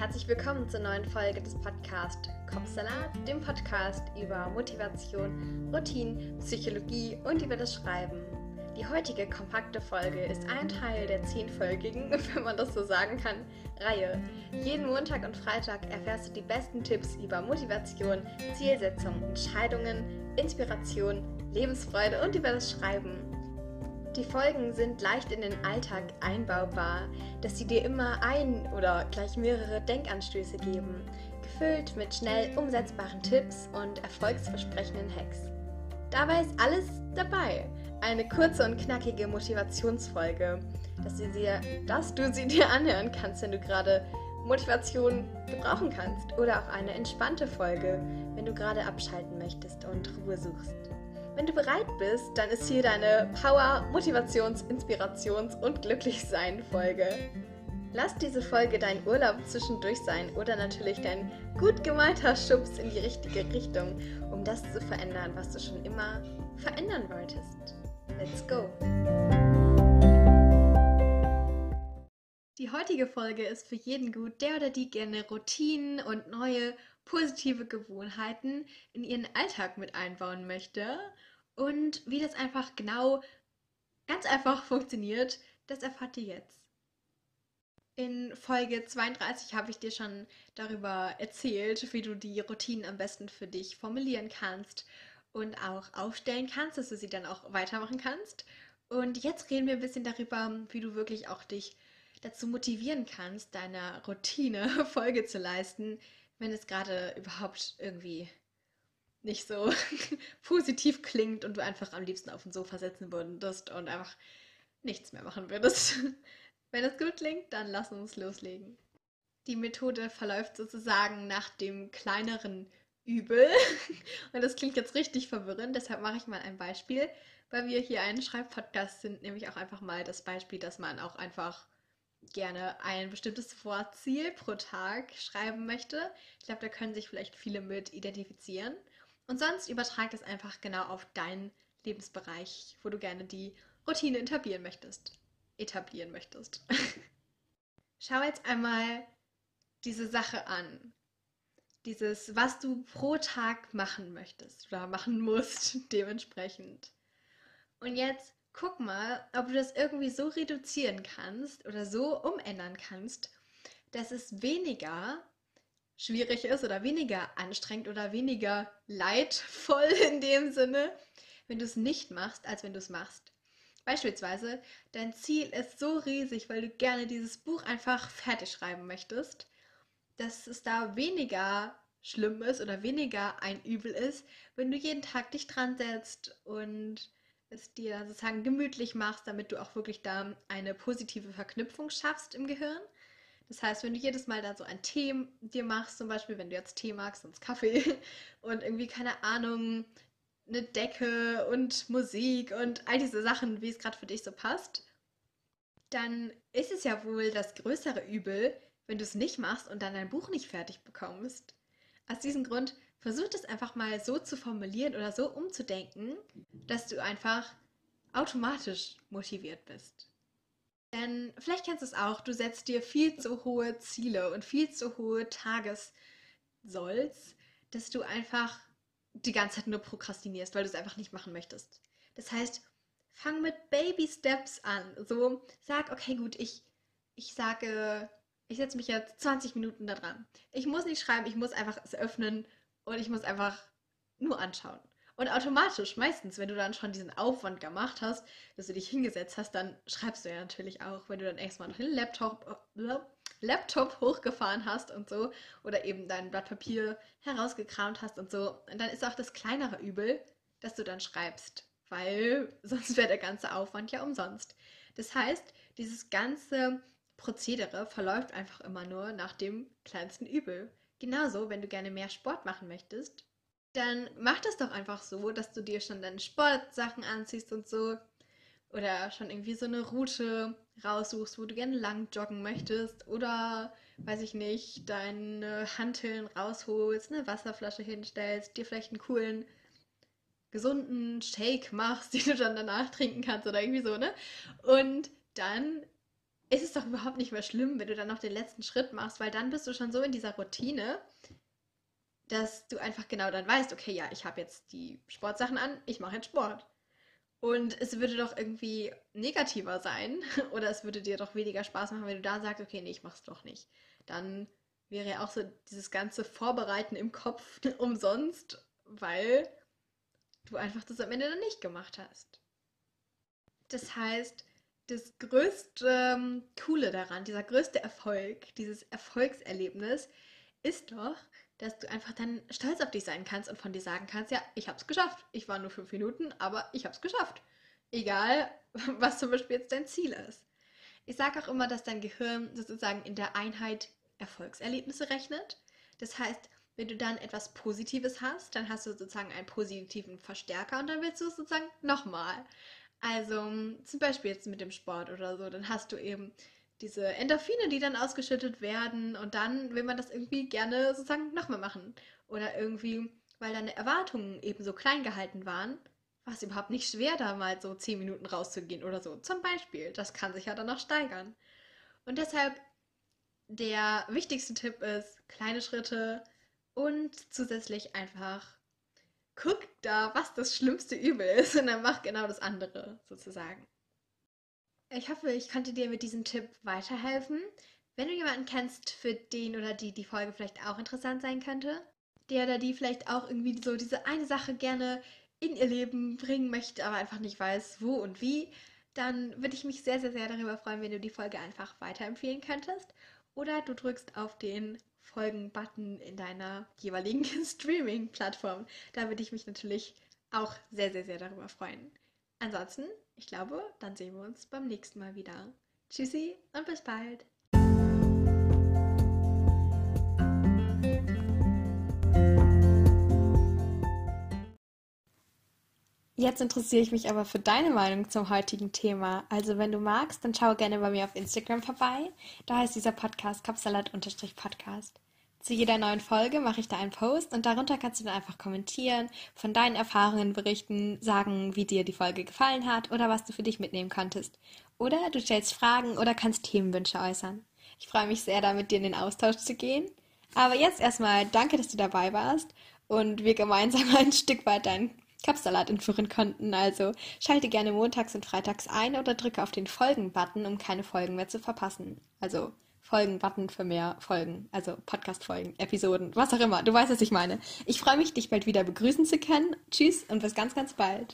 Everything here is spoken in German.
herzlich willkommen zur neuen Folge des Podcasts Kopfsalat, dem Podcast über Motivation, Routine, Psychologie und über das Schreiben. Die heutige kompakte Folge ist ein Teil der zehnfolgigen, wenn man das so sagen kann, Reihe. Jeden Montag und Freitag erfährst du die besten Tipps über Motivation, Zielsetzung, Entscheidungen, Inspiration, Lebensfreude und über das Schreiben. Die Folgen sind leicht in den Alltag einbaubar, dass sie dir immer ein oder gleich mehrere Denkanstöße geben, gefüllt mit schnell umsetzbaren Tipps und erfolgsversprechenden Hacks. Dabei ist alles dabei. Eine kurze und knackige Motivationsfolge, dass, sie dir, dass du sie dir anhören kannst, wenn du gerade Motivation gebrauchen kannst. Oder auch eine entspannte Folge, wenn du gerade abschalten möchtest und Ruhe suchst. Wenn du bereit bist, dann ist hier deine Power, Motivations-, Inspirations- und Glücklichsein-Folge. Lass diese Folge dein Urlaub zwischendurch sein oder natürlich dein gut gemeinter Schubs in die richtige Richtung, um das zu verändern, was du schon immer verändern wolltest. Let's go! Die heutige Folge ist für jeden gut, der oder die gerne Routinen und neue positive Gewohnheiten in ihren Alltag mit einbauen möchte. Und wie das einfach genau, ganz einfach funktioniert, das erfahrt ihr jetzt. In Folge 32 habe ich dir schon darüber erzählt, wie du die Routinen am besten für dich formulieren kannst und auch aufstellen kannst, dass du sie dann auch weitermachen kannst. Und jetzt reden wir ein bisschen darüber, wie du wirklich auch dich dazu motivieren kannst, deiner Routine Folge zu leisten, wenn es gerade überhaupt irgendwie nicht so positiv klingt und du einfach am liebsten auf dem Sofa sitzen würdest und einfach nichts mehr machen würdest. Wenn es gut klingt, dann lass uns loslegen. Die Methode verläuft sozusagen nach dem kleineren Übel. Und das klingt jetzt richtig verwirrend, deshalb mache ich mal ein Beispiel. Weil wir hier ein Schreibpodcast sind, nehme ich auch einfach mal das Beispiel, dass man auch einfach gerne ein bestimmtes Wortziel pro Tag schreiben möchte. Ich glaube, da können sich vielleicht viele mit identifizieren. Und sonst übertrag das einfach genau auf deinen Lebensbereich, wo du gerne die Routine etablieren möchtest. Etablieren möchtest. Schau jetzt einmal diese Sache an. Dieses, was du pro Tag machen möchtest oder machen musst, dementsprechend. Und jetzt guck mal, ob du das irgendwie so reduzieren kannst oder so umändern kannst, dass es weniger schwierig ist oder weniger anstrengend oder weniger leidvoll in dem Sinne, wenn du es nicht machst, als wenn du es machst. Beispielsweise, dein Ziel ist so riesig, weil du gerne dieses Buch einfach fertig schreiben möchtest, dass es da weniger schlimm ist oder weniger ein Übel ist, wenn du jeden Tag dich dran setzt und es dir sozusagen gemütlich machst, damit du auch wirklich da eine positive Verknüpfung schaffst im Gehirn. Das heißt, wenn du jedes Mal da so ein Tee dir machst, zum Beispiel, wenn du jetzt Tee magst, sonst Kaffee und irgendwie, keine Ahnung, eine Decke und Musik und all diese Sachen, wie es gerade für dich so passt, dann ist es ja wohl das größere Übel, wenn du es nicht machst und dann dein Buch nicht fertig bekommst. Aus diesem Grund versuch das einfach mal so zu formulieren oder so umzudenken, dass du einfach automatisch motiviert bist. Denn vielleicht kennst du es auch, du setzt dir viel zu hohe Ziele und viel zu hohe Tagessolls, dass du einfach die ganze Zeit nur prokrastinierst, weil du es einfach nicht machen möchtest. Das heißt, fang mit Baby Steps an. So, sag, okay, gut, ich, ich sage, ich setze mich jetzt 20 Minuten da dran. Ich muss nicht schreiben, ich muss einfach es öffnen und ich muss einfach nur anschauen. Und automatisch, meistens, wenn du dann schon diesen Aufwand gemacht hast, dass du dich hingesetzt hast, dann schreibst du ja natürlich auch, wenn du dann erstmal noch den Laptop, äh, Laptop hochgefahren hast und so, oder eben dein Blatt Papier herausgekramt hast und so. Und dann ist auch das kleinere Übel, dass du dann schreibst, weil sonst wäre der ganze Aufwand ja umsonst. Das heißt, dieses ganze Prozedere verläuft einfach immer nur nach dem kleinsten Übel. Genauso, wenn du gerne mehr Sport machen möchtest, dann mach das doch einfach so, dass du dir schon deine Sportsachen anziehst und so. Oder schon irgendwie so eine Route raussuchst, wo du gerne lang joggen möchtest. Oder, weiß ich nicht, deine Hanteln rausholst, eine Wasserflasche hinstellst, dir vielleicht einen coolen, gesunden Shake machst, den du dann danach trinken kannst oder irgendwie so, ne? Und dann ist es doch überhaupt nicht mehr schlimm, wenn du dann noch den letzten Schritt machst, weil dann bist du schon so in dieser Routine, dass du einfach genau dann weißt, okay, ja, ich habe jetzt die Sportsachen an, ich mache jetzt Sport. Und es würde doch irgendwie negativer sein oder es würde dir doch weniger Spaß machen, wenn du da sagst, okay, nee, ich mach's doch nicht. Dann wäre ja auch so dieses ganze Vorbereiten im Kopf umsonst, weil du einfach das am Ende dann nicht gemacht hast. Das heißt, das größte ähm, Coole daran, dieser größte Erfolg, dieses Erfolgserlebnis ist doch, dass du einfach dann stolz auf dich sein kannst und von dir sagen kannst, ja, ich habe es geschafft. Ich war nur fünf Minuten, aber ich habe es geschafft. Egal, was zum Beispiel jetzt dein Ziel ist. Ich sage auch immer, dass dein Gehirn sozusagen in der Einheit Erfolgserlebnisse rechnet. Das heißt, wenn du dann etwas Positives hast, dann hast du sozusagen einen positiven Verstärker und dann willst du es sozusagen nochmal. Also zum Beispiel jetzt mit dem Sport oder so, dann hast du eben diese Endorphine, die dann ausgeschüttet werden und dann will man das irgendwie gerne sozusagen nochmal machen. Oder irgendwie, weil deine Erwartungen eben so klein gehalten waren, war es überhaupt nicht schwer, da mal so 10 Minuten rauszugehen oder so. Zum Beispiel. Das kann sich ja dann noch steigern. Und deshalb der wichtigste Tipp ist kleine Schritte und zusätzlich einfach guck da, was das schlimmste Übel ist und dann mach genau das andere sozusagen. Ich hoffe, ich konnte dir mit diesem Tipp weiterhelfen. Wenn du jemanden kennst, für den oder die die Folge vielleicht auch interessant sein könnte, der oder die vielleicht auch irgendwie so diese eine Sache gerne in ihr Leben bringen möchte, aber einfach nicht weiß, wo und wie, dann würde ich mich sehr, sehr, sehr darüber freuen, wenn du die Folge einfach weiterempfehlen könntest. Oder du drückst auf den Folgen-Button in deiner jeweiligen Streaming-Plattform. Da würde ich mich natürlich auch sehr, sehr, sehr darüber freuen. Ansonsten, ich glaube, dann sehen wir uns beim nächsten Mal wieder. Tschüssi und bis bald. Jetzt interessiere ich mich aber für deine Meinung zum heutigen Thema. Also wenn du magst, dann schau gerne bei mir auf Instagram vorbei. Da heißt dieser Podcast Kapsalat-Podcast. Zu jeder neuen Folge mache ich da einen Post und darunter kannst du dann einfach kommentieren, von deinen Erfahrungen berichten, sagen, wie dir die Folge gefallen hat oder was du für dich mitnehmen konntest. Oder du stellst Fragen oder kannst Themenwünsche äußern. Ich freue mich sehr, da mit dir in den Austausch zu gehen. Aber jetzt erstmal danke, dass du dabei warst und wir gemeinsam ein Stück weit deinen Kapsalat entführen konnten. Also schalte gerne montags und freitags ein oder drücke auf den Folgen-Button, um keine Folgen mehr zu verpassen. Also Folgen-Button für mehr Folgen, also Podcast-Folgen, Episoden, was auch immer. Du weißt, was ich meine. Ich freue mich, dich bald wieder begrüßen zu können. Tschüss und bis ganz, ganz bald.